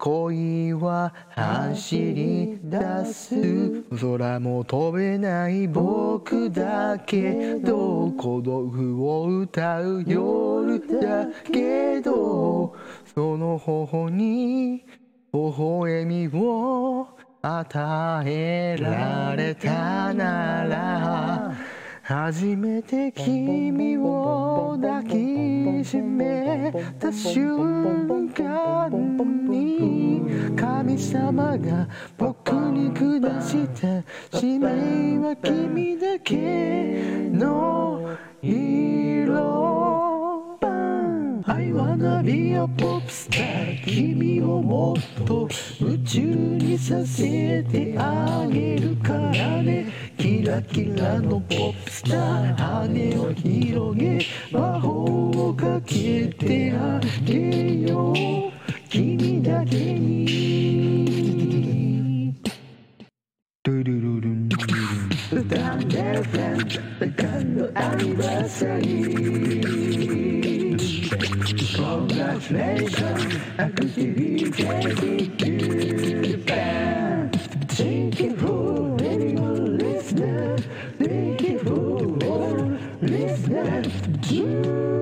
恋は走り出す。空も飛べない僕だけ。ど孤独を歌う夜だけど。その頬に微笑みを与えられたなら。初めて君を抱きしめた瞬間。様が僕に下した使命は君だけの色 I wanna be a pop star 君をもっと宇宙にさせてあげるからねキラキラのポップスター羽を広げ魔法をかけてあげよう君だけに Down there, the candle anniversary. Congratulations, happy TV, Japan. Thank you for being listener. Thank you for listener.